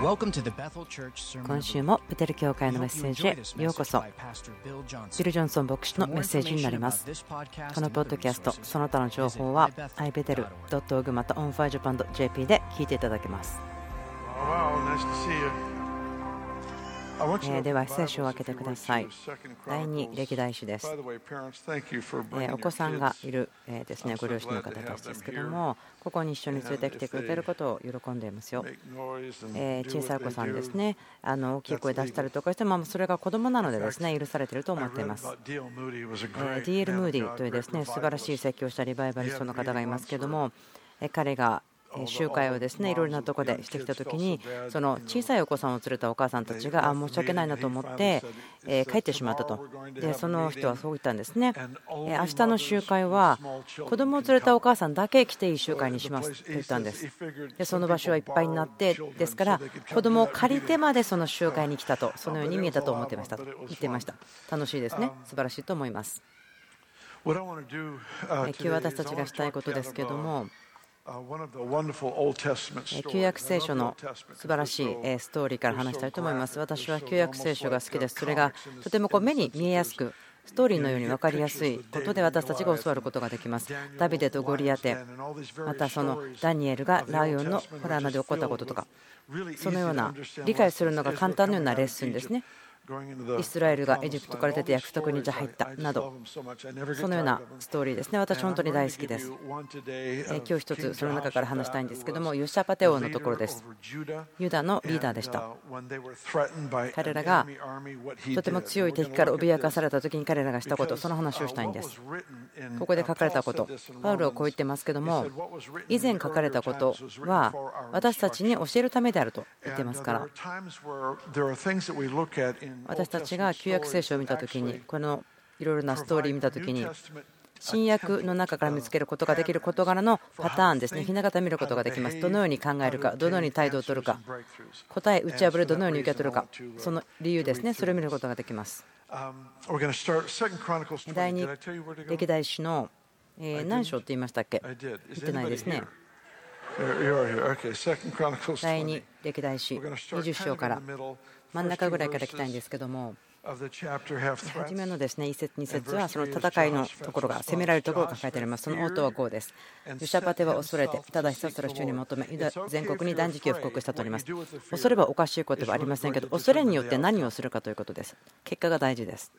今週もベテル教会のメッセージへようこそ。ビル・ジョンソン牧師のメッセージになります。このポッドキャストその他の情報は ibetel.org また onfirejapan.jp で聞いていただけますえでは聖書を開けてください。第2歴代史です。えお子さんがいるえですねご両親の方たちですけどもここに一緒に連れてきてくれていることを喜んでいますよ。え小さいお子さんですね。あの大きい声出したりとかしてもそれが子供なのでですね許されていると思っています。D.L. ムーディというですね素晴らしい説教したリバイバリストの方がいますけども彼が集会をですねいろいろなところでしてきた時にその小さいお子さんを連れたお母さんたちがあ申し訳ないなと思って帰ってしまったと。でその人はそう言ったんですね。明日の集会は子供を連れたお母さんだけ来ていい集会にしますと言ったんです。でその場所はいっぱいになってですから子供を借りてまでその集会に来たとそのように見えたと思ってました。と言ってました。楽しいですね。素晴らしいと思います。今日私たちがしたいことですけども旧約聖書の素晴らしいストーリーから話したいと思います。私は旧約聖書が好きです。それがとてもこう目に見えやすく、ストーリーのように分かりやすいことで私たちが教わることができます。ダビデとゴリアテ、またそのダニエルがライオンのホラー穴で起こったこととか、そのような理解するのが簡単なようなレッスンですね。イスラエルがエジプトから出て約束に入ったなど。そのようなストーリーですね。私本当に大好きです。今日一つその中から話したいんですけどもヨシャパテ王のところです。ユダのリーダーでした。彼らがとても強い敵から脅かされた時に彼らがしたことその話をしたいんです。ここで書かれたことパウルはこう言ってますけども以前書かれたことは私たちに教えるためであると言ってますから私たちが旧約聖書を見た時にこのいろいろなストーリーを見た時に新約の中から見つけることができる事柄のパターンですね、ひな形見ることができます。どのように考えるか、どのように態度を取るか、答え、打ち破る、どのように受け取るか、その理由ですね、それを見ることができます。第2歴代史の何章って言いましたっけ？言ってないですね。第2歴代史20章から真ん中ぐらいから来たいんですけども初めのですね1節2節はその戦いのところが攻められるところが書いてありますその応答はこうです。ユシャパテは恐れてただひたすら主に求め全国に断食を布告したとおります。恐れはおかしいことはありませんけど恐れによって何をするかということです。結果が大事です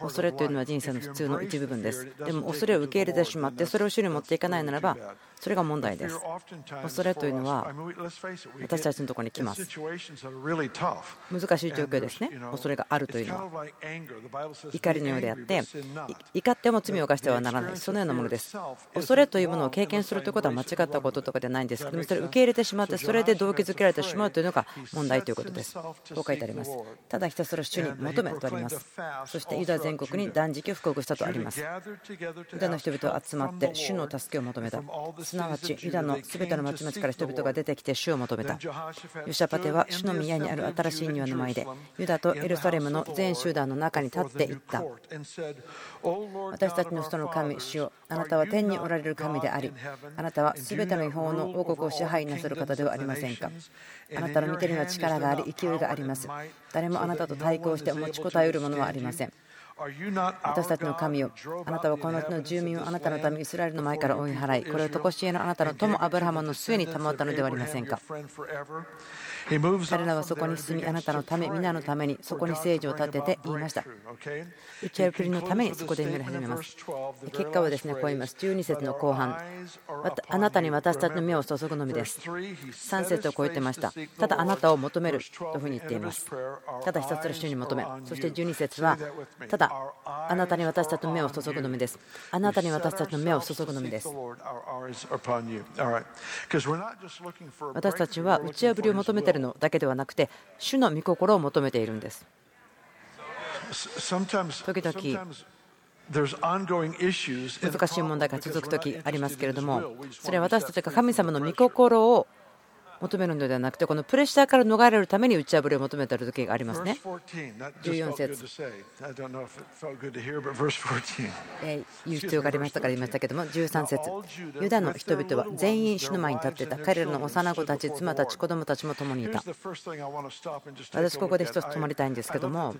恐れというのは人生の普通の一部分です。でも恐れを受け入れてしまってそれを主に持っていかないならばそれが問題です。恐れというのは私たちのところに来ます。難しい状況ですね。恐れがあるというのは怒りのようであって怒っても罪を犯してはならないそのようなものです。恐れというものを経験するということは間違ったこととかではないんですけどもそれを受け入れてしまってそれで動機づけられてしまうというのが問題ということです。こう書いてあります。ただひたすら主に求めとあります。そしてユダ全国に断食を布告したとあります。ユダの人々は集まって主の助けを求めた。すなわちユダのすべての町々から人々が出てきて主を求めた。ヨシャパテは主の宮にある新しい庭の前でユダとエルサレムの全集団の中に立っていった。私たちの人の神、主よあなたは天におられる神であり、あなたはすべての違法の王国を支配なさる方ではありませんか？あなたの見てには力があり、勢いがあります。誰もあなたと対抗して持ちこたえるものはありません。私たちの神よ。あなたはこの地の住民をあなたのためイスラエルの前から追い払いこれを常しえのあなたの友アブラハムの末に保ったのではありませんか？彼らはそこに住みあなたのため皆のためにそこに聖女を立てて言いました打ち破りのためにそこで祈り始めます結果はですねこう言います12節の後半あなたに私たちの目を注ぐのみです3節を超えてましたただあなたを求めるというふうに言っていますただひたすら主に求めそして12節はただあなたに私たちの目を注ぐのみですあなたに私たちの目を注ぐのみです私たちは打ち破りを求めているのだけではなくて主の御心を求めているんです時々難しい問題が続く時ありますけれどもそれは私たちが神様の御心を求めるのではなくてこのプレッシャーから逃れるために打ち破りを求めている時がありますね。14節。言う必要がありましたから言いましたけども13節。ユダの人々は全員主の前に立っていた彼らの幼子たち妻たち子供たちも共にいた。私ここで一つ止まりたいんですけども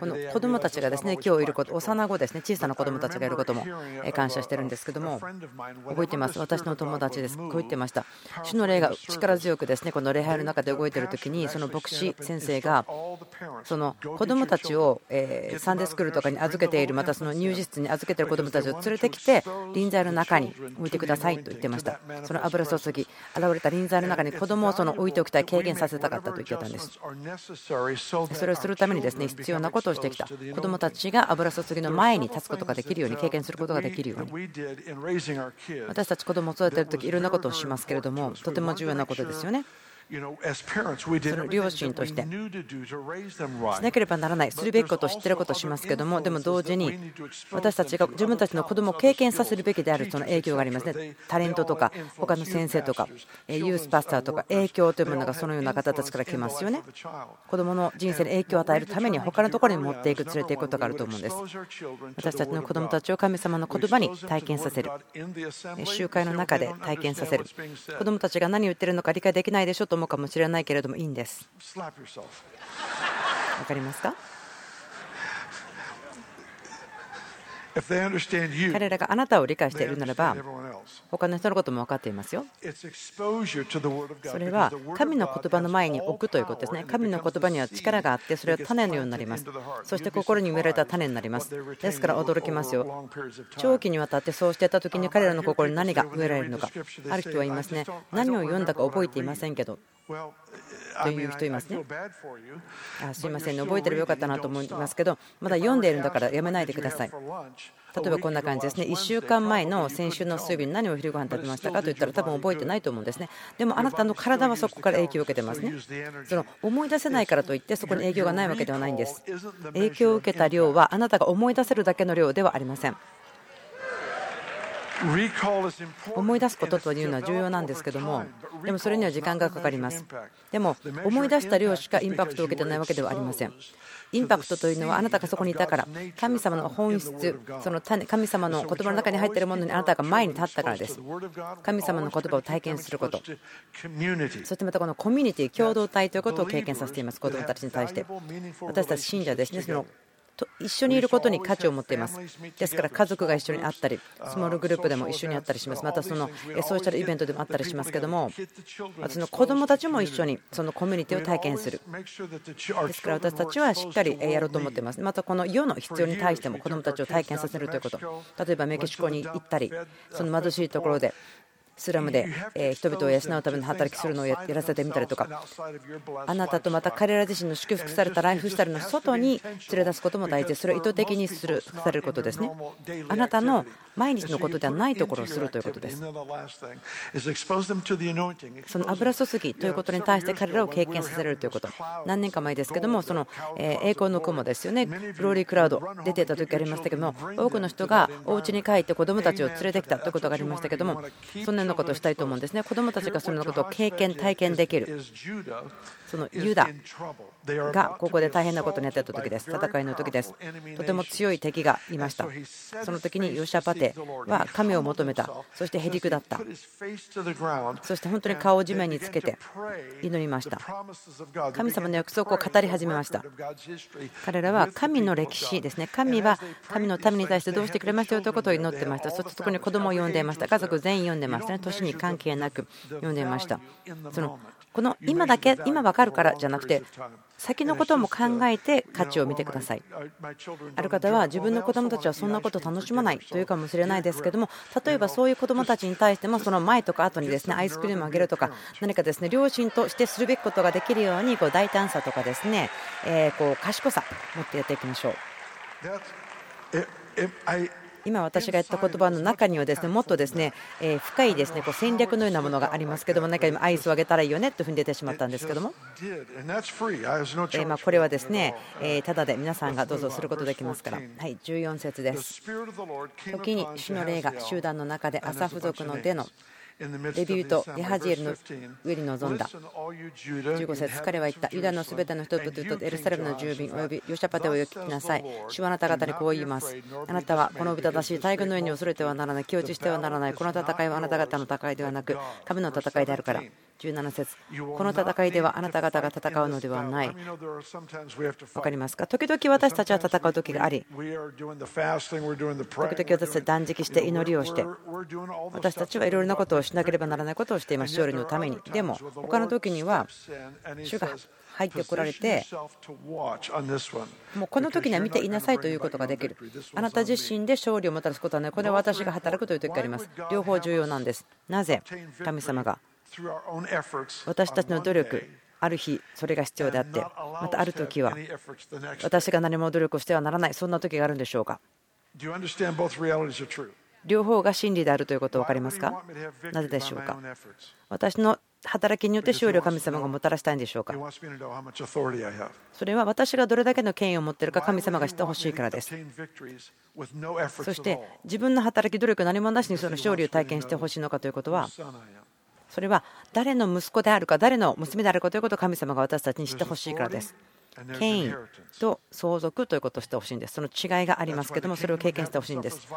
この子供たちがですね今日いること幼子ですね小さな子供たちがいることも感謝してるんですけども覚えてます。私の友達です。こう言ってました。主の霊が力強くですねこの礼拝の中で動いている時にその牧師先生がその子供たちをサンデースクールとかに預けているまたその入試室に預けている子供たちを連れてきて臨在の中に置いてくださいと言ってました。その油注ぎ現れた臨在の中に子供をその置いておきたい経験させたかったと言ってたんです。それをするためにですね必要なことをしてきた。子供たちが油注ぎの前に立つことができるように経験することができるように。私たち子供を育てる時いろんなことをしますけれどもとても重要なことですよね。その両親として。しなければならない。するべきことを知っていることをしますけどもでも同時に私たちが自分たちの子供を経験させるべきであるその影響があります。ねタレントとか他の先生とかユースパスターとか影響というものがそのような方たちから来ますよね。子供の人生に影響を与えるために他のところに持っていく連れていくことがあると思うんです。私たちの子供たちを神様の言葉に体験させる。集会の中で体験させる。子供たちが何を言ってるのか理解できないでしょと思うかもしれないけれどもいいんです。わかりますか？彼らがあなたを理解しているならば他の人のことも分かっていますよ。それは神の言葉の前に置くということですね。神の言葉には力があってそれは種のようになります。そして心に埋められた種になります。ですから驚きますよ。長期にわたってそうしていた時に彼らの心に何が植えられるのか。ある人は言いますね。何を読んだか覚えていませんけど。という人いますね。あすいませんね、覚えてればよかったなと思いますけど、まだ読んでいるんだからやめないでください。例えばこんな感じですね、1週間前の先週の水曜日に何を昼ご飯食べましたかと言ったら、多分覚えてないと思うんですね。でもあなたの体はそこから影響を受けてますね。その思い出せないからといって、そこに影響がないわけではないんです。影響を受けた量は、あなたが思い出せるだけの量ではありません。思い出すことというのは重要なんですけどもでもそれには時間がかかります。でも思い出した量しかインパクトを受けてないわけではありません。インパクトというのはあなたがそこにいたから神様の本質その種神様の言葉の中に入っているものにあなたが前に立ったからです。神様の言葉を体験すること。そしてまたこのコミュニティ共同体ということを経験させています。子どもたちに対して。私たち信者ですねその一緒にいることに価値を持っています。ですから家族が一緒に会ったり、スモールグループでも一緒に会ったりします。またそのソーシャルイベントでもあったりしますけども、その子どもたちも一緒にそのコミュニティを体験する。ですから私たちはしっかりやろうと思っています。またこの世の必要に対しても子どもたちを体験させるということ。例えばメキシコに行ったり、その貧しいところでスラムで人々を養うための働きするのをやらせてみたりとか。あなたとまた彼ら自身の祝福されたライフスタイルの外に連れ出すことも大事。ですそれを意図的にするされることですね。あなたの毎日のことではないところをするということです。その油注ぎということに対して彼らを経験させられるということ。何年か前ですけどもその栄光の雲ですよね。グローリークラウド出てた時ありましたけども多くの人がお家に帰って子供たちを連れてきたということがありましたけどもそんなようなことをしたいと思うんですね。子供たちがそのようなことを経験体験できる。そのユダがここで大変なことになっていた時です。戦いの時です。とても強い敵がいました。その時にヨシャパテは神を求めた。そしてへりくだった。そして本当に顔を地面につけて祈りました。神様の約束を語り始めました。彼らは神の歴史ですね。神は神の民に対してどうしてくれましたよということを祈ってました。そしてそこに子供を呼んでいました。家族全員呼んでましたね。年に関係なく呼んでいました。そのこの今だけ今分かるからじゃなくて先のことも考えて価値を見てください。ある方は自分の子供たちはそんなこと楽しまないというかもしれないですけども例えばそういう子供たちに対してもその前とか後にですねアイスクリームをあげるとか何かですね両親としてするべきことができるようにこう大胆さとかですねえこう賢さ持ってやっていきましょう。今私が言った言葉の中にはですねもっとですねえ深いですねこう戦略のようなものがありますけども、中にアイスをあげたらいいよねというふうに出てしまったんですけども、えまこれはですねえただで皆さんがどうぞすることできますから、はい、14節です。時に主の霊が集団の中で朝付属の手のレビューとヤハジエルの上に臨んだ。15節彼は言った。ユダのすべての人々とエルサレムの住民およびヨシャパテをよきなさい。主はあなた方にこう言います。あなたはこの正しい大軍の上に恐れてはならない。気落ちしてはならない。この戦いはあなた方の戦いではなく神の戦いであるから17節。この戦いではあなた方が戦うのではない。分かりますか？時々私たちは戦う時があり。時々私たちは断食して祈りをして。私たちはいろいろなことをしなければならないことをしています。勝利のために。でも他の時には主が入ってこられてもうこの時には見ていなさいということができる。あなた自身で勝利をもたらすことはない。これは私が働くという時があります。両方重要なんです。なぜ？神様が私たちの努力ある日それが必要であってまたある時は私が何も努力をしてはならないそんな時があるんでしょうか？両方が真理であるということを分かりますか？なぜでしょうか？私の働きによって勝利を神様がもたらしたいんでしょうか？それは私がどれだけの権威を持っているか神様が知ってほしいからです。そして自分の働き努力何もなしにその勝利を体験してほしいのかということはそれは誰の息子であるか誰の娘であるかということを神様が私たちに知ってほしいからです。権威と相続ということをしてほしいんです。その違いがありますけどもそれを経験してほしいんです。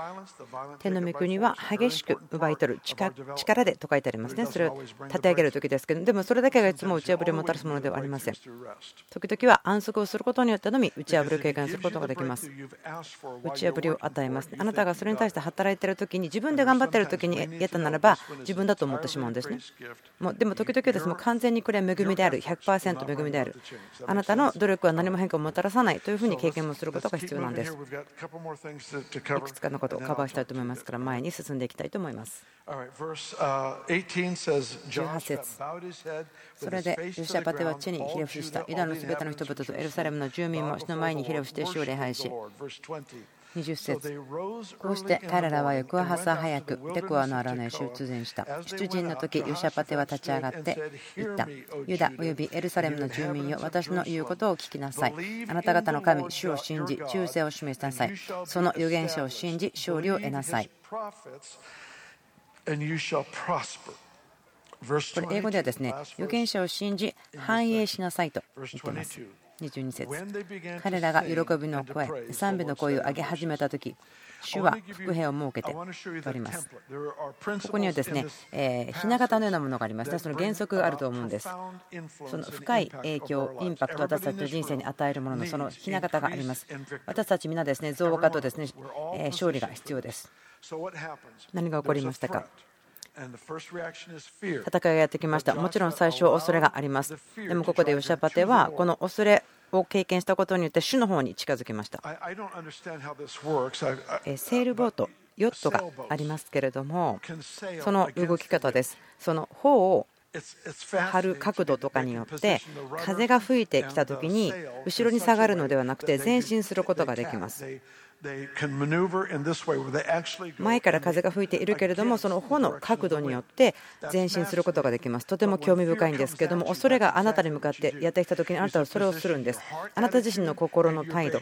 天の御国は激しく奪い取る力でと書いてありますね。それを立て上げる時ですけどでもそれだけがいつも打ち破りをもたらすものではありません。時々は安息をすることによってのみ打ち破りを経験することができます。打ち破りを与えますあなたがそれに対して働いている時に自分で頑張っている時に得たならば自分だと思ってしまうんですね。もうでも時々です。もう完全にこれは恵みである100%恵みである。あなたの努力は何も変化をもたらさないというふうに経験もすることが必要なんです。いくつかのことをカバーしたいと思いますから前に進んでいきたいと思います。18節。それでヨシャパテは地にひれ伏した。ユダのすべての人々とエルサレムの住民も死の前にひれ伏して主を礼拝し20節。こうして彼らは翌朝早くテコアの荒野へ出陣した。出陣の時ヨシャパテは立ち上がって言った。ユダおよびエルサレムの住民よ私の言うことを聞きなさい。あなた方の神主を信じ忠誠を示しなさい。その預言者を信じ勝利を得なさい。これ英語ではですね預言者を信じ繁栄しなさいと言っています22節。彼らが喜びの声賛美の声を上げ始めた時主は伏兵を設けております。ここにはですねひな形のようなものがありますね。その原則があると思うんです。その深い影響インパクト私たちの人生に与えるもののそのひな形があります。私たち皆ですね増加とですね勝利が必要です。何が起こりましたか？戦いがやってきました。もちろん最初は恐れがあります。でもここでヨシャパテはこの恐れを経験したことによって主の方に近づきました。セールボート、ヨットがありますけれども、その動き方です。その方を張る角度とかによって風が吹いてきた時に後ろに下がるのではなくて前進することができます。前から風が吹いているけれどもその穂の角度によって前進することができます。とても興味深いんですけども恐れがあなたに向かってやってきた時にあなたはそれをするんです。あなた自身の心の態度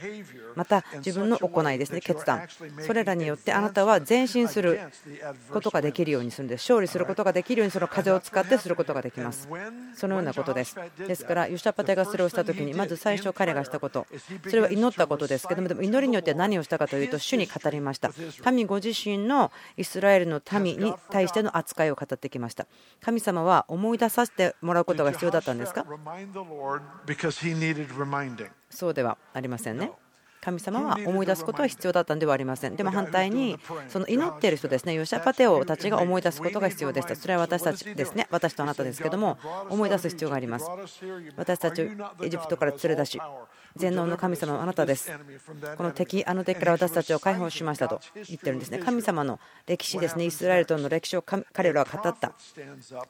また自分の行いですね決断それらによってあなたは前進することができるようにするんです勝利することができるようにその風を使ってすることができますそのようなことですですからユシャパテがそれをした時にまず最初彼がしたことそれは祈ったことですけどもでも祈りによって何をしたかというと主に語りました。神ご自身のイスラエルの民に対しての扱いを語ってきました。神様は思い出させてもらうことが必要だったんですか？そうではありませんね神様は思い出すことは必要だったんではありません。でも反対に、その祈っている人ですね、ヨシャパテオたちが思い出すことが必要でした。それは私たちですね、私とあなたですけども、思い出す必要があります。私たちをエジプトから連れ出し、全能の神様はあなたです。この敵、あの敵から私たちを解放しましたと言ってるんですね。神様の歴史ですね、イスラエルとの歴史を彼らは語った。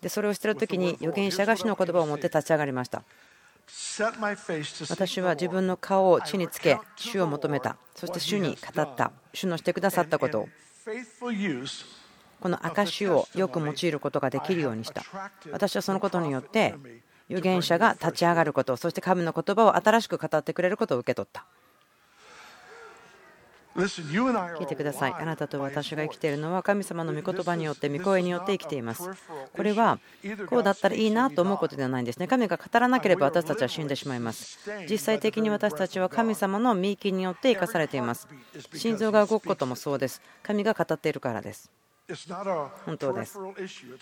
で、それをしている時に預言者が主の言葉を持って立ち上がりました。私は自分の顔を地につけ主を求めた。そして主に語った。主のしてくださったことを。この証をよく用いることができるようにした。私はそのことによって預言者が立ち上がることそして神の言葉を新しく語ってくれることを受け取った聞いてください。あなたと私が生きているのは神様の御言葉によって、御声によって生きています。これはこうだったらいいなと思うことではないんですね。神が語らなければ私たちは死んでしまいます。実際的に私たちは神様の御意によって生かされています。心臓が動くこともそうです。神が語っているからです。本当です。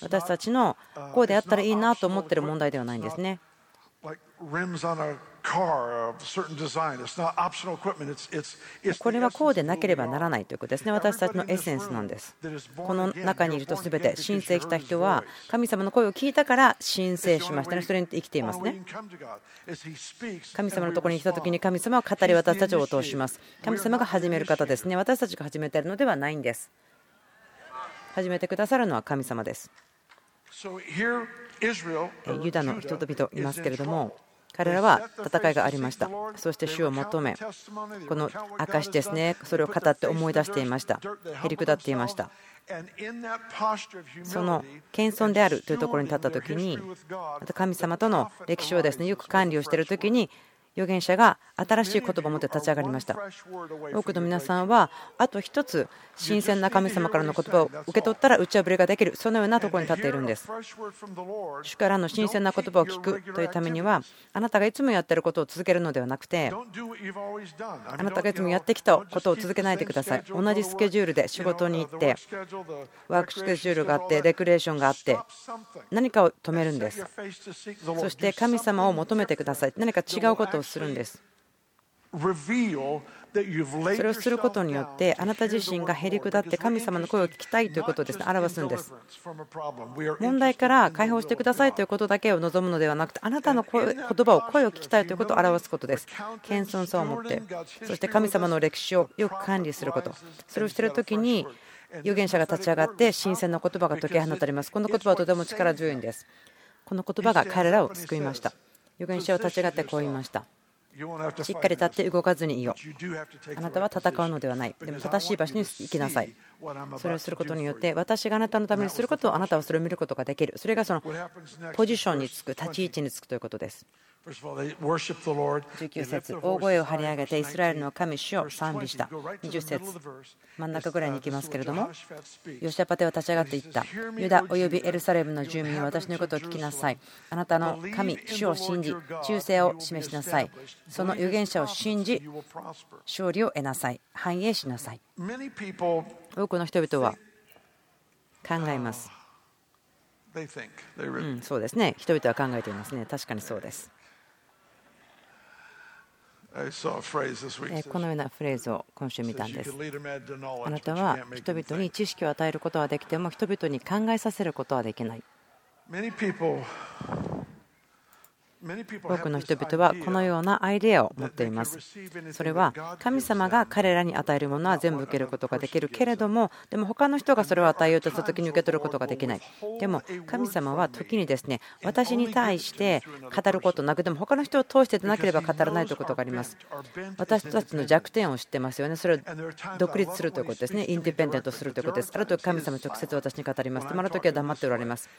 私たちのこうであったらいいなと思っている問題ではないんですね。これはこうでなければならないということですね。私たちのエッセンスなんです。この中にいるとすべて申請した人は神様の声を聞いたから申請しましたね。それに生きていますね。神様のところに来た時に神様は語り私たちを通します。神様が始める方ですね。私たちが始めているのではないんです。始めてくださるのは神様です。ユダの人々いますけれども彼らは戦いがありました。そして主を求めこの証ですね。それを語って思い出していました。へりくだっていました。その謙遜であるというところに立った時にまた神様との歴史をですねよく管理をしている時に預言者が新しい言葉を持って立ち上がりました。多くの皆さんはあと一つ新鮮な神様からの言葉を受け取ったら打ち破りができる。そのようなところに立っているんです。主からの新鮮な言葉を聞くというためにはあなたがいつもやってることを続けるのではなくてあなたがいつもやってきたことを続けないでください。同じスケジュールで仕事に行ってワークスケジュールがあってレクレーションがあって何かを止めるんです。そして神様を求めてください。何か違うことをするんです。それをすることによってあなた自身がへり下って神様の声を聞きたいということをですね。表すんです。問題から解放してくださいということだけを望むのではなくてあなたの言葉を声を聞きたいということを表すことです。謙遜さを持ってそして神様の歴史をよく管理すること。それをしている時に預言者が立ち上がって新鮮な言葉が解き放たれます。この言葉はとても力強いんです。この言葉が彼らを救いました。預言者を立ち上がってこう言いました。しっかり立って動かずにいよう。あなたは戦うのではない。でも正しい場所に行きなさい。それをすることによって私があなたのためにすることをあなたはそれを見ることができる。それがそのポジションにつく、立ち位置につくということです。19節大声を張り上げてイスラエルの神主を賛美した。20節真ん中ぐらいに行きますけれどもヨシャパテは立ち上がっていった。ユダおよびエルサレムの住民は私の言うことを聞きなさい。あなたの神主を信じ忠誠を示しなさい。その預言者を信じ勝利を得なさい。繁栄しなさい多くの人々は考えます。うん、そうですね。人々は考えていますね。確かにそうです。このようなフレーズを今週見たんです。あなたは人々に知識を与えることはできても人々に考えさせることはできない。多くの人々はこのようなアイデアを持っています。それは神様が彼らに与えるものは全部受けることができるけれども、でも他の人がそれを与えようとした時に受け取ることができない。でも神様は時にですね、私に対して語ることなく、でも他の人を通してでなければ語らないということがあります。私たちの弱点を知ってますよね。それを独立するということですね。インディペンデントするということです。ある時神様直接私に語ります。でもある時は黙っておられます。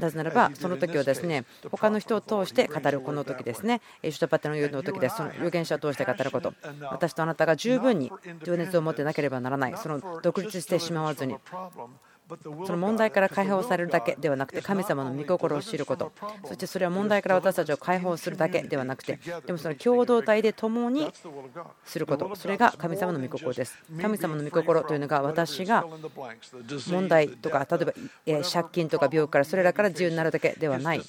なぜならば、その時はですね、他の人を通して語るこの時ですね、シュトパテの言うの時です、その預言者を通して語ること、私とあなたが十分に情熱を持ってなければならない、その独立してしまわずに。その問題から解放されるだけではなくて神様の御心を知ること。そしてそれは問題から私たちを解放するだけではなくてでもその共同体で共にすること。それが神様の御心です。神様の御心というのが私が問題とか例えば借金とか病気からそれらから自由になるだけではない。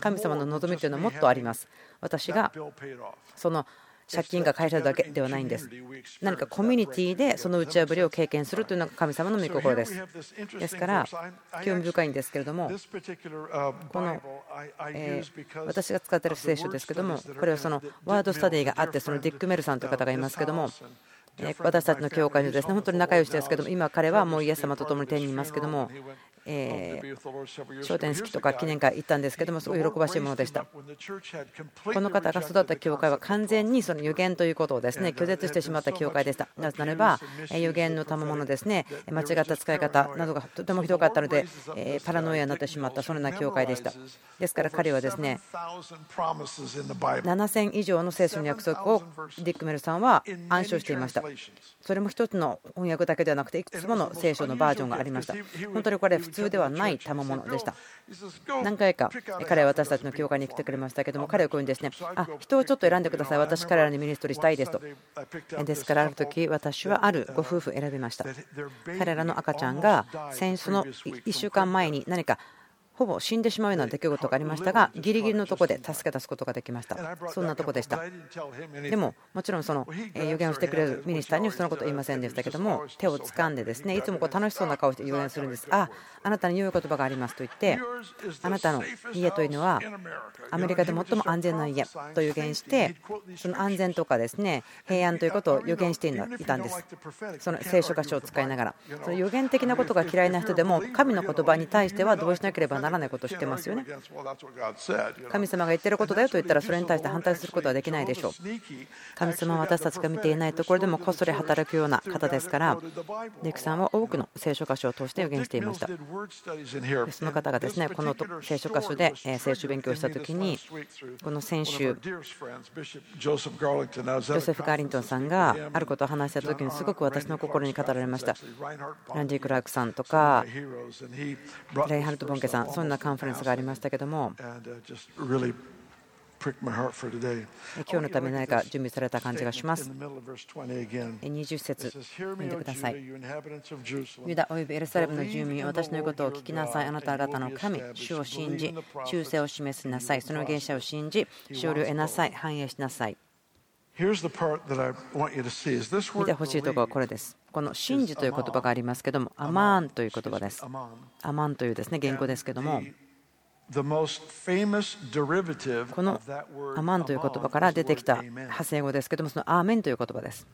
神様の望みというのはもっとあります。私がその借金が返されるだけではないんです。何かコミュニティでその打ち破りを経験するというのが神様の御心です。ですから、興味深いんですけれども、この、え私が使っている聖書ですけども、これはそのワードスタディがあって、そのディック・メルさんという方がいますけども、私たちの教会のですね本当に仲良しですけども今彼はもうイエス様と共に天にいますけどもえ昇天式とか記念会行ったんですけどもすごい喜ばしいものでしたこの方が育った教会は完全にその予言ということをですね拒絶してしまった教会でしたなぜならば予言の賜物ですね間違った使い方などがとてもひどかったのでパラノイアになってしまったそのような教会でしたですから彼はですね7000以上の聖書の約束をディック・メルさんは暗唱していましたそれも一つの翻訳だけではなくていくつもの聖書のバージョンがありました本当にこれ通ではない賜物でした。何回か彼は私たちの教会に来てくれましたけども彼はこういうんですね。あ人をちょっと選んでください。私彼らにミニストリーしたいですと。ですからある時私はあるご夫婦選びました。彼らの赤ちゃんが戦争の1週間前に何かほぼ死んでしまうような出来事がありましたがギリギリのところで助け出すことができました。そんなとこでした。でももちろんその予言をしてくれるミニスターにはそのこと言いませんでしたけども手を掴んでですねいつもこう楽しそうな顔して予言するんです。ああなたに良い言葉がありますと言ってあなたの家というのはアメリカで最も安全な家と予言してその安全とかですね平安ということを予言していたんです。その聖書箇所を使いながら。その予言的なことが嫌いな人でも神の言葉に対しては同意しなければならないことを知ってますよね。神様が言ってることだよと言ったらそれに対して反対することはできないでしょう。神様は私たちが見ていないところでもこっそり働くような方ですからディクさんは多くの聖書箇所を通して予言していました。その方がですねこの聖書箇所で聖書勉強した時にこの先週ジョセフ・ガーリントンさんがあることを話した時にすごく私の心に語られました。ランディ・クラークさんとかレイハルト・ボンケさんそんなカンファレンスがありましたけども今日のために何か準備された感じがします。20節見てください。ユダおよびエルサレムの住民、私の言うことを聞きなさい。あなた方の神、主を信じ、忠誠を示しなさい。その原者を信じ、勝利を得なさい。繁栄しなさい。見てほしいところはこれです。この信じという言葉がありますけども、アマーンという言葉です。アマンというですね言語ですけども、このアマンという言葉から出てきた派生語ですけども、そのアーメンという言葉です。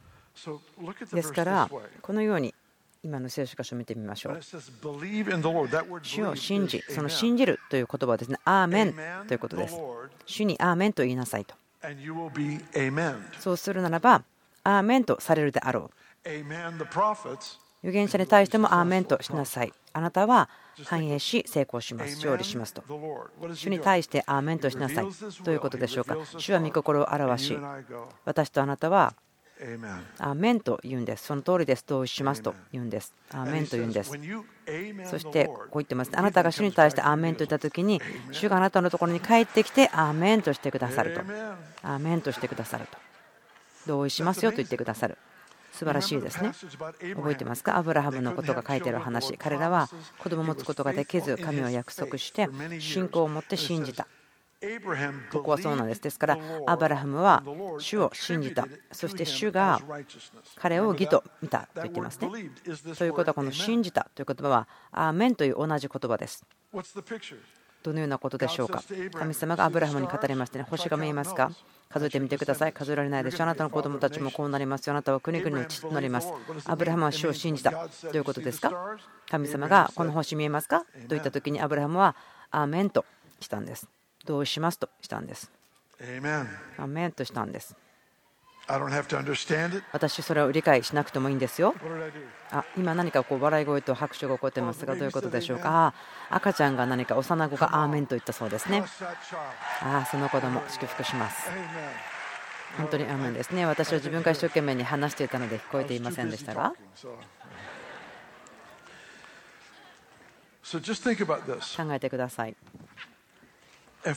ですから、このように今の聖書箇所を見てみましょう。主を信じ、その信じるという言葉はですね、アーメンということです。主にアーメンと言いなさいと。そうするならば、アーメンとされるであろう。預言者に対してもアーメンとしなさい。あなたは繁栄し成功します。勝利しますと。主に対してアーメンとしなさい。どういうことでしょうか？主は御心を表し、私とあなたはアーメンと言うんです。その通りです。同意しますと言うんです。アーメンと言うんです。そしてこう言ってます。あなたが主に対してアーメンと言った時に、主があなたのところに帰ってきて、アーメンとしてくださると。アーメンとしてくださると。同意しますよと言ってくださる。素晴らしいですね。覚えてますか？アブラハムのことが書いてある話。彼らは子供を持つことができず、神は約束して、信仰を持って信じた。ここはそうなんです。ですから、アブラハムは主を信じた。そして主が彼を義と見たと言っていますね。ということは、この信じたという言葉は、アーメンという同じ言葉です。どのようなことでしょうか？神様がアブラハムに語りましてね星が見えますか？数えてみてください。数えられないでしょ。あなたの子供たちもこうなりますよ。あなたは国々の父となります。アブラハムは主を信じた。どういうことですか？神様がこの星見えますか？と言った時にアブラハムはアーメンとしたんです。どうします？としたんです。アーメンとしたんです私、それを理解しなくてもいいんですよ。あ今、何かこう笑い声と拍手が起こってますが、どういうことでしょうか？あ赤ちゃんが何か幼子がアーメンと言ったそうですね。ああ、その子供祝福します。本当にアーメンですね。私は自分が一生懸命に話していたので聞こえていませんでしたが。考えてください。御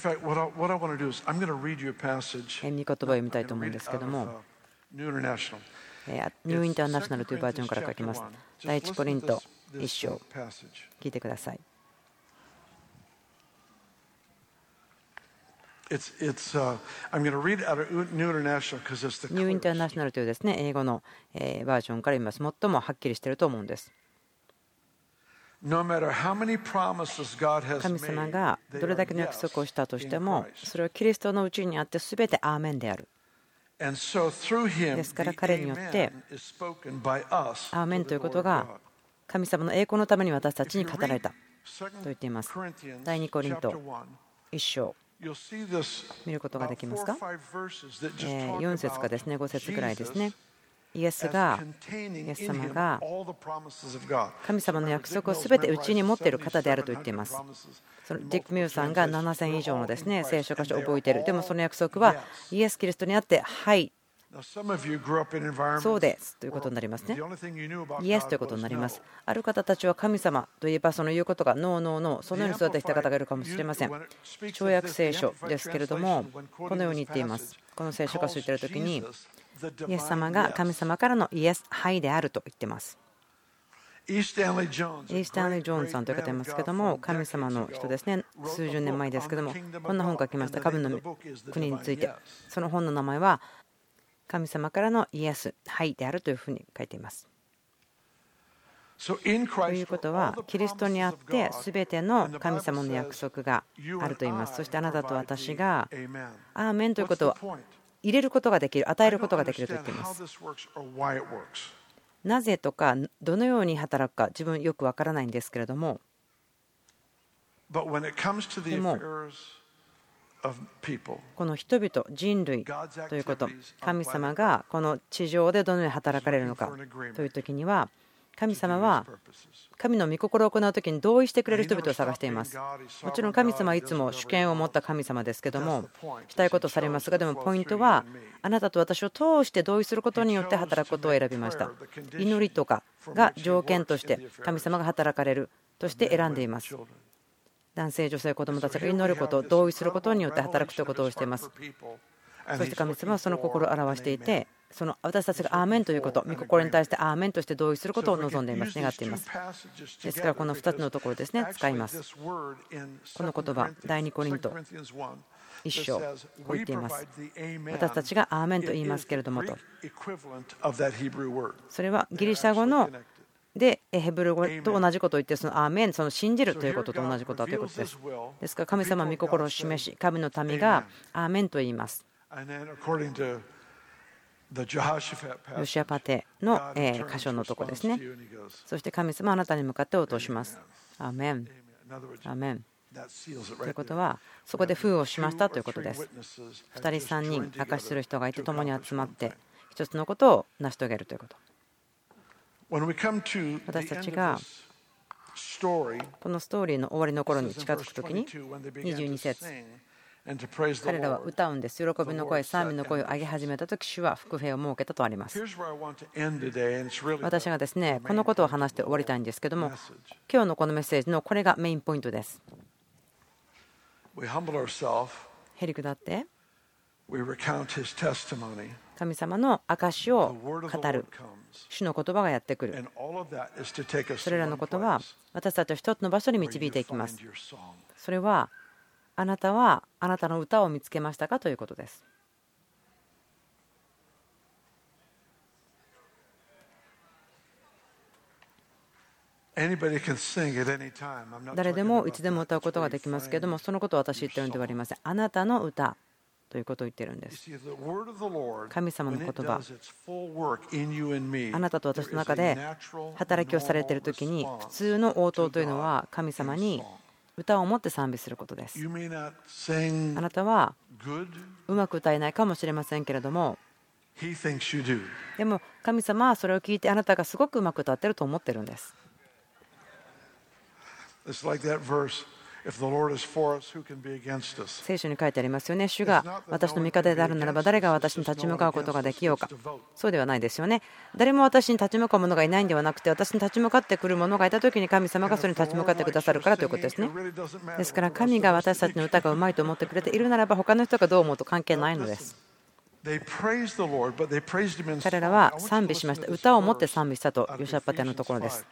言葉を読みたいと思うんですけども、ニューインターナショナルというバージョンから書きます。第1コリント1章、聞いてください。ニューインターナショナルというですね英語のバージョンから言います。最もはっきりしていると思うんです。神様がどれだけの約束をしたとしてもそれはキリストのうちにあって全てアーメンである。ですから彼によってアーメンということが神様の栄光のために私たちに語られた。言っています。第2コリント1章。見ることができますか？4節かですね。5節くらいですね。イエスが、イエス様が神様の約束をすべてうちに持っている方であると言っています。そのディック・ミューさんが7000以上のですね聖書箇所を覚えている。でもその約束はイエス・キリストにあって、はいそうですということになりますね。イエスということになります。ある方たちは神様といえばその言うことがノーノーノーそのように育ってきた方がいるかもしれません。跳躍聖書ですけれどもこのように言っています。この聖書がついている時にイエス様が神様からのイエス、はいであると言っています。イースタンリー・ジョーンズさんという方いますけども神様の人ですね。数十年前ですけどもこんな本を書きました。神の国について。その本の名前は神様からのイエス、はいであるというふうに書いています。ということは、キリストにあって全ての神様の約束があると言います。そしてあなたと私が、アーメンということは入れることができる、与えることができると言っています。なぜとか、どのように働くか、自分よくわからないんですけれども、でも、この人々、人類ということ、神様がこの地上でどのように働かれるのかという時には、神様は神の御心を行う時に同意してくれる人々を探しています。もちろん神様はいつも主権を持った神様ですけども、したいことされますが、でもポイントは、あなたと私を通して同意することによって働くことを選びました。祈りとかが条件として神様が働かれるとして選んでいます。男性、女性、子どもたちが祈ること、同意することによって働くということをしています。そして神様はその心を表していて、その私たちがアーメンということ、御心に対してアーメンとして同意することを望んでいます、願っています。ですから、この2つのところですね、使います。この言葉、第2コリント一章、こう言っています。私たちがアーメンと言いますけれどもと。それはギリシャ語ので、ヘブル語と同じことを言って、そのアーメン、その信じるということと同じことだということです。ですから、神様は御心を示し、神の民がアーメンと言います。ヨシアパテの箇所のとこですね。そして神様あなたに向かって応答します。アーメン。アーメン。ということは、そこで封をしましたということです。2人、3人、明かしする人がいて、共に集まって、一つのことを成し遂げるということ。私たちがこのストーリーの終わりの頃に近づく時に22節彼らは歌うんです。喜びの声、賛美の声を上げ始めた時主は福兵を設けたとあります。私がですね、このことを話して終わりたいんですけども、今日のこのメッセージのこれがメインポイントです。へりくだって、神様の証を語る。主の言葉がやってくる。それらのことは私たちを一つの場所に導いていきます。それはあなたはあなたの歌を見つけましたかということです。誰でもいつでも歌うことができますけれども、そのことを私言ってるのではありません。あなたの歌ということを言ってるんです。神様の言葉、あなたと私の中で働きをされている時に、普通の応答というのは神様に歌を持って賛美することです。あなたはうまく歌えないかもしれませんけれども、でも神様はそれを聞いてあなたがすごくうまく歌ってると思ってるんです。聖書に書いてありますよね。主が私の味方であるならば誰が私に立ち向かうことができようか。そうではないですよね。誰も私に立ち向かう者がいないんではなくて私に立ち向かってくる者がいた時に神様がそれに立ち向かってくださるからということですね。ですから神が私たちの歌がうまいと思ってくれているならば他の人がどう思うと関係ないのです。彼らは賛美しました。歌を持って賛美したとヨシャパテのところです。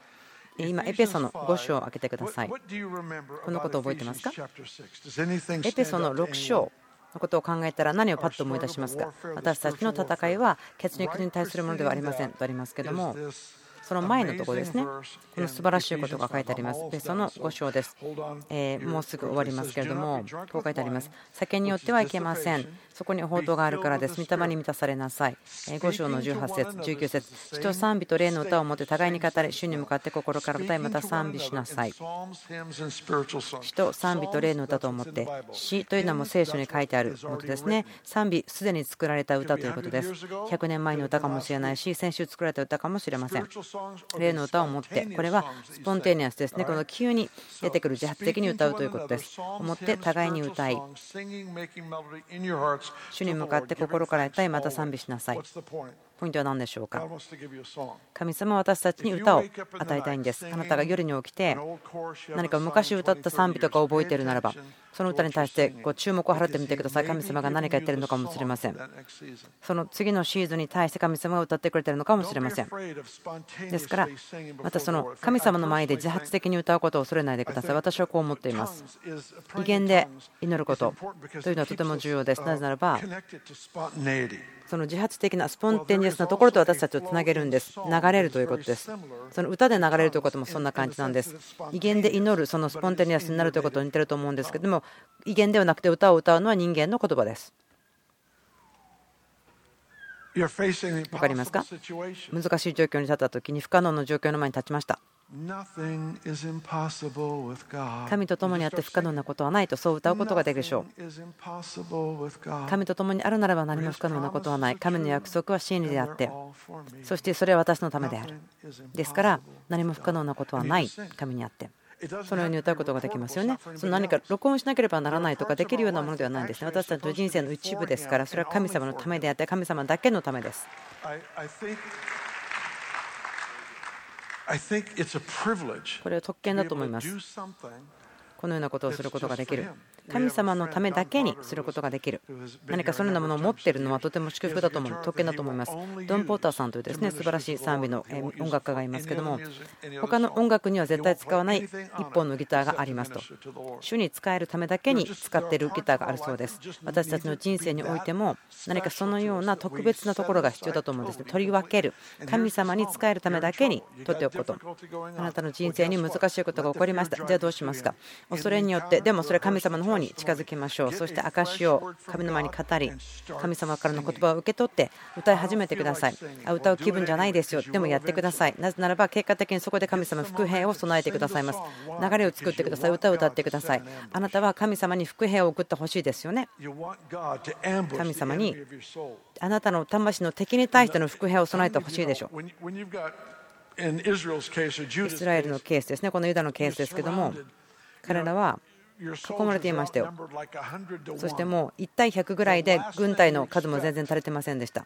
今、エペソの5章を開けてください。このことを覚えてますか？エペソの6章のことを考えたら何をパッと思い出しますか？私たちの戦いは血肉に対するものではありません。とありますけどもその前のところですね、この素晴らしいことが書いてあります。でその5章です、えー、もうすぐ終わりますけれども、こう書いてあります。酒によってはいけません。そこに報道があるからです。御霊に満たされなさい。5章の18節19節人と賛美と霊の歌を持って互いに語り、主に向かって心から歌い、また賛美しなさい。詩と賛美と霊の歌と思って、詩というのはもう聖書に書いてあることですね。賛美、すでに作られた歌ということです。100年前の歌かもしれないし、先週作られた歌かもしれません。例の歌を持って、これはスポンテニアスですね。この急に出てくる自発的に歌うということです。思って互いに歌い、主に向かって心から歌い、また賛美しなさい。ポイントは何でしょうか？神様は私たちに歌を与えたいんです。あなたが夜に起きて何か昔歌った賛美とか覚えているならばその歌に対してこう注目を払ってみてください。神様が何か言ってるのかもしれません。その次のシーズンに対して神様が歌ってくれてるのかもしれません。ですからまたその神様の前で自発的に歌うことを恐れないでください。私はこう思っています。威厳で祈ることというのはとても重要です。なぜならばその自発的なスポンテニアスなところと私たちをつなげるんです。流れるということです。その歌で流れるということもそんな感じなんです。威厳で祈るそのスポンテニアスになるということに似てると思うんですけども威厳ではなくて歌を歌うのは人間の言葉です。分かりますか？難しい状況に立った時に不可能の状況の前に立ちました神と共にあって不可能なことはないとそう歌うことができるでしょう。神と共にあるならば何も不可能なことはない。神の約束は真理であって。そしてそれは私のためである。ですから何も不可能なことはない。神にあって。そのように歌うことができますよね。その何か録音しなければならないとかできるようなものではないんですね。私たちの人生の一部ですから、それは神様のためであって、神様だけのためです。これは特権だと思います。このようなことをすることができる。神様のためだけにすることができる。何かそのようなものを持っているのはとても祝福だと思う、特権だと思います。ドン・ポーターさんというですね素晴らしい賛美の音楽家がいますけども、他の音楽には絶対使わない一本のギターがありますと。主に使えるためだけに使っているギターがあるそうです。私たちの人生においても何かそのような特別なところが必要だと思うんですね。取り分ける。神様に使えるためだけに取っておくこと。あなたの人生に難しいことが起こりました。じゃあどうしますか？恐れによって、でもそれ神様の方に近づきましょう。そして証を神の前に語り神様からの言葉を受け取って歌い始めてください。あ歌う気分じゃないですよ。でもやってください。なぜならば結果的にそこで神様福兵を備えてくださいます。流れを作ってください。歌を歌ってください。あなたは神様に福兵を送ってほしいですよね。神様にあなたの魂の敵に対しての福兵を備えてほしいでしょう。イスラエルのケースですね。このユダのケースですけども彼らは囲まれていましたよ。そしてもう1対100ぐらいで軍隊の数も全然足りてませんでした。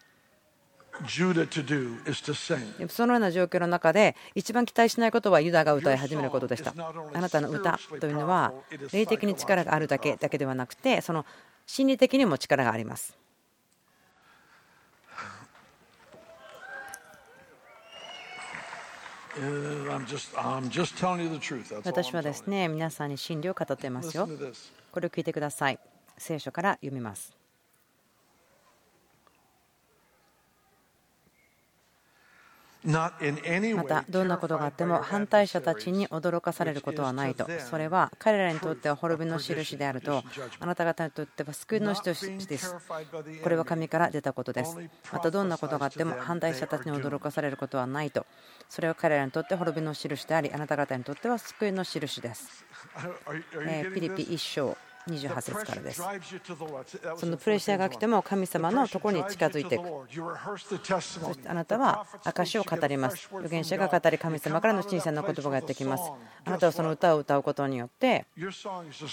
そのような状況の中で一番期待しないことはユダが歌い始めることでした。あなたの歌というのは霊的に力があるだけだけではなくてその心理的にも力があります私はですね、皆さんに真理を語っていますよ。これを聞いてください。聖書から読みます。またどんなことがあっても反対者たちに驚かされることはないと。それは彼らにとっては滅びの印であると。あなた方にとっては救いの印です。これは神から出たことです。またどんなことがあっても反対者たちに驚かされることはないと。それは彼らにとって滅びの印でありあなた方にとっては救いの印です。ピリピ1章28節からです。そのプレッシャーが来ても神様のところに近づいていく。そしてあなたは証を語ります。預言者が語り神様からの新鮮な言葉がやってきます。あなたはその歌を歌うことによって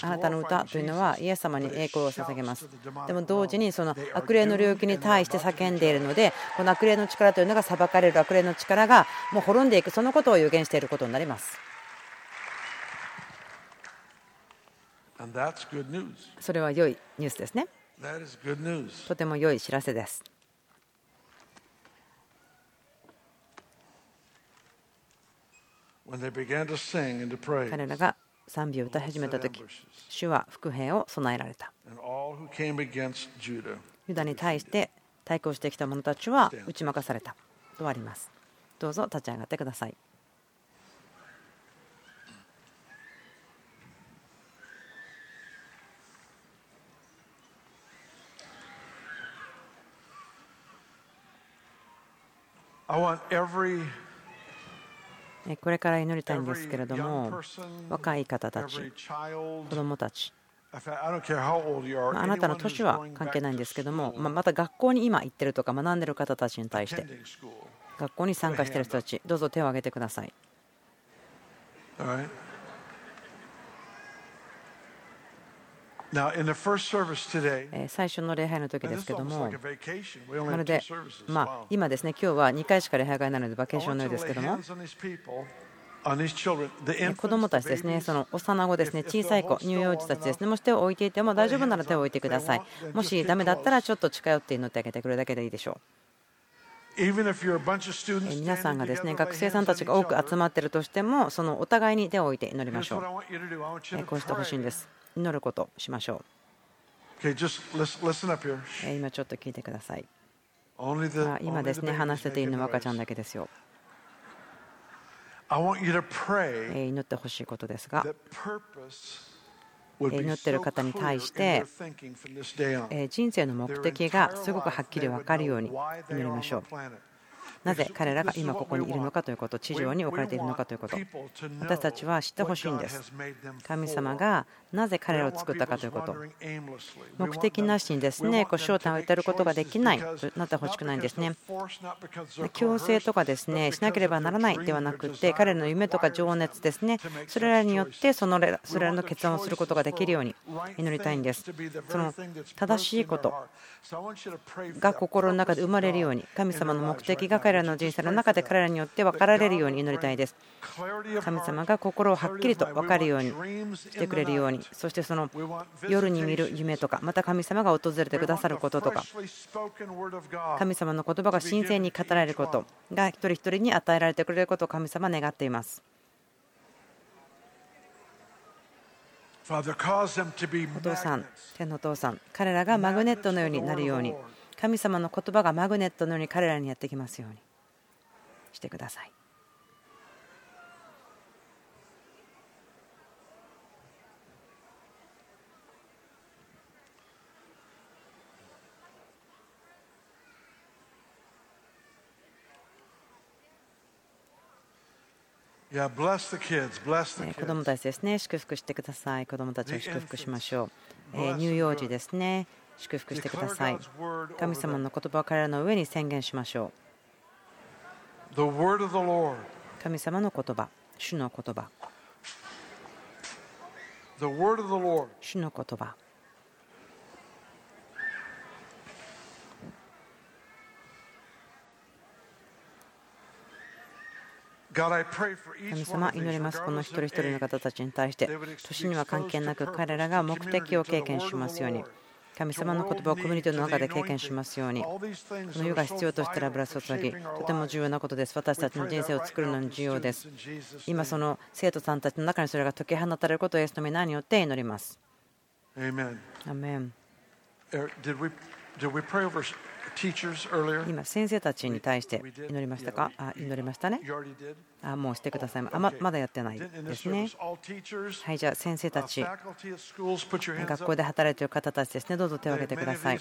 あなたの歌というのはイエス様に栄光を捧げます。でも同時にその悪霊の領域に対して叫んでいるのでこの悪霊の力というのが裁かれる悪霊の力がもう滅んでいくそのことを予言していることになります。それは良いニュースですね。とても良い知らせです。彼らが賛美を歌い始めたとき、主は伏兵を備えられた。ユダに対して対抗してきた者たちは打ち負かされたとあります。どうぞ立ち上がってください。これから祈りたいんですけれども若い方たち子どもたち。あなたの年は関係ないんですけどもまた学校に今行ってるとか学んでる方たちに対して学校に参加している人たちどうぞ手を挙げてください。最初の礼拝の時ですけども、まるで、まあ、今ですね、今日は2回しか礼拝がないので、バケーションのようですけども、子供たちですね、その幼子ですね、小さい子、乳幼児たちですね、もし手を置いていても大丈夫なら手を置いてください。もしダメだったらちょっと近寄って祈ってあげてくれるだけでいいでしょう。皆さんがですね学生さんたちが多く集まっているとしてもそのお互いに手を置いて祈りましょう。こうしてほしいんです祈ることをしましょう。今ちょっと聞いてください。今ですね話せているのは赤ちゃんだけですよ。祈ってほしいことですが。祈っている方に対して人生の目的がすごくはっきり分かるように祈りましょう。なぜ彼らが今ここにいるのかということ、地上に置かれているのかということ、私たちは知ってほしいんです。神様がなぜ彼らを作ったかということ、目的なしにですねこう焦点を当てることができないとなってほしくないんですね。強制とかですねしなければならないではなくて、彼らの夢とか情熱ですね、それらによってそのそれらの決断をすることができるように祈りたいんです。その正しいことが心の中で生まれるように、神様の目的が彼らの人生の中で彼らによって分かられるように祈りたいです。神様が心をはっきりと分かるようにしてくれるように、そしてその夜に見る夢とか、また神様が訪れてくださることとか、神様の言葉が神聖に語られることが一人一人に与えられてくれることを神様は願っています。お父さん、天のお父さん、彼らがマグネットのようになるように、神様の言葉がマグネットのように彼らにやってきますようにしてください。子供たちですね、祝福してください。子供たちを祝福しましょう。乳幼児ですね。祝福してください。神様の言葉を彼らの上に宣言しましょう。神様の言葉、主の言葉。主の言葉。神様、祈ります。この一人一人の方たちに対して、年には関係なく彼らが目的を経験しますように。神様の言葉をコミュニティの中で経験しますように、この世が必要としたらブラスをつぎ、とても重要なことです。私たちの人生を作るのに重要です。今、その生徒さんたちの中にそれが解き放たれることをイエスの皆によって祈ります。アメン。今、先生たちに対して祈りましたか？あ祈りましたね？あもうしてください。あままだやってないですね。はい、じゃあ先生たち、学校で働いている方たちですね、どうぞ手を挙げてください。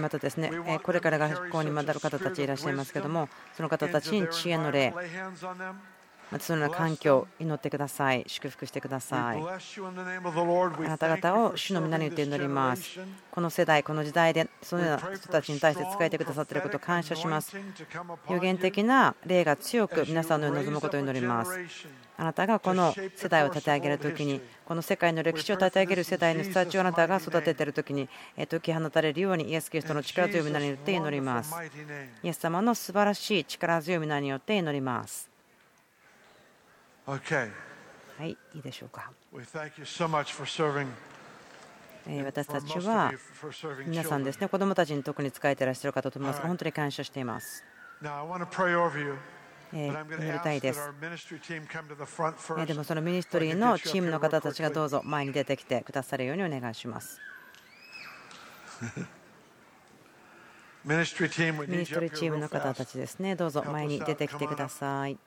またですね、これから学校に学ぶ方たちいらっしゃいますけども、その方たちに知恵の霊、またそのような環境を祈ってください。祝福してください。あなた方を主の皆によって祈ります。この世代、この時代でそのような人たちに対して使えてくださっていることを感謝します。予言的な霊が強く皆さんのように望むことを祈ります。あなたがこの世代を立て上げるときに、この世界の歴史を立て上げる世代の人たちをあなたが育てているときに、解き放たれるように、イエス・キリストの力強い皆によって祈ります。イエス様の素晴らしい力強い皆によって祈ります。はい、いいでしょうか。私たちは皆さんですね、子供たちに特に使えていらっしゃる方と思います。本当に感謝しています。祈りたいです。でもそのミニストリーのチームの方たちがどうぞ前に出てきてくださるようにお願いします。ミニストリーチームの方たちですね、どうぞ前に出てきてください。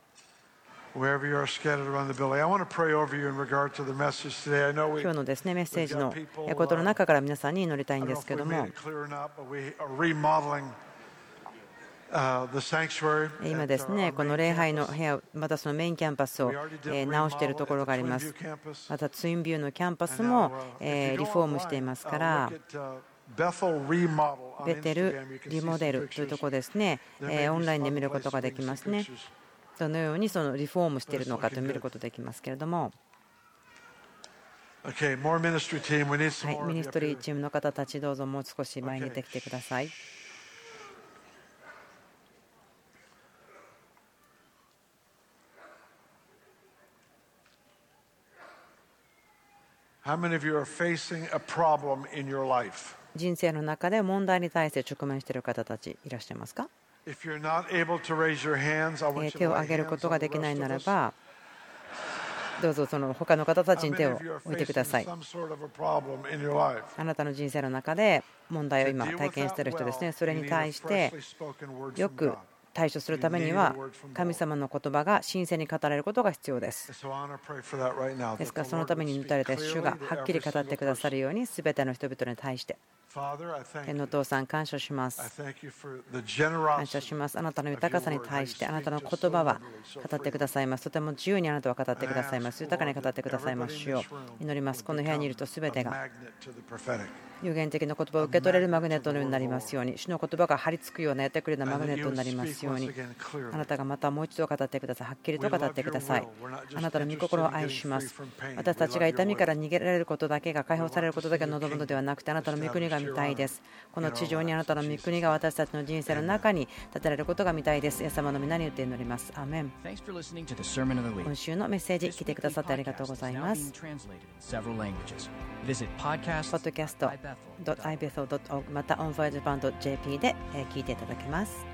今日のですねメッセージのことの中から皆さんに祈りたいんですけども。今ですね、この礼拝の部屋、またそのメインキャンパスを直しているところがあります。またツインビューのキャンパスもリフォームしていますから。ベテルリモデルというところですね、オンラインで見ることができますね。どのようにそのリフォームしているのかと見ることできますけれども。はい、ミニストリーチームの方たち、どうぞもう少し前に出てきてください。人生の中で問題に対して直面している方たちいらっしゃいますか？手を挙げることができないならばどうぞその他の方たちに手を置いてください。あなたの人生の中で問題を今体験している人ですね、それに対してよく対処するためには神様の言葉が神聖に語られることが必要です。ですからそのために祈たれた主がはっきり語ってくださるように全ての人々に対して天のお父さん感謝します。感謝します。あなたの豊かさに対してあなたの言葉は語ってくださいます。とても自由にあなたは語ってくださいます。豊かに語ってくださいますよう祈ります。この部屋にいると全てが有限的な言葉を受け取れるマグネットのようになりますように主の言葉が張り付くようなやってくれるマグネットになりますようにあなたがまたもう一度語ってください。はっきりと語ってください。あなたの御心を愛します。私たちが痛みから逃げられることだけが解放されることだけ望むのではなくてあなたの御国が見たいです。この地上にあなたの御国が私たちの人生の中に立てられることが見たいです。イエス様の皆によって祈ります。アメン。今週のメッセージ聞いてくださってありがとうございます。ポッドキャスト .ibethel.org また onvoyagejapan.jp で聞いていただけます。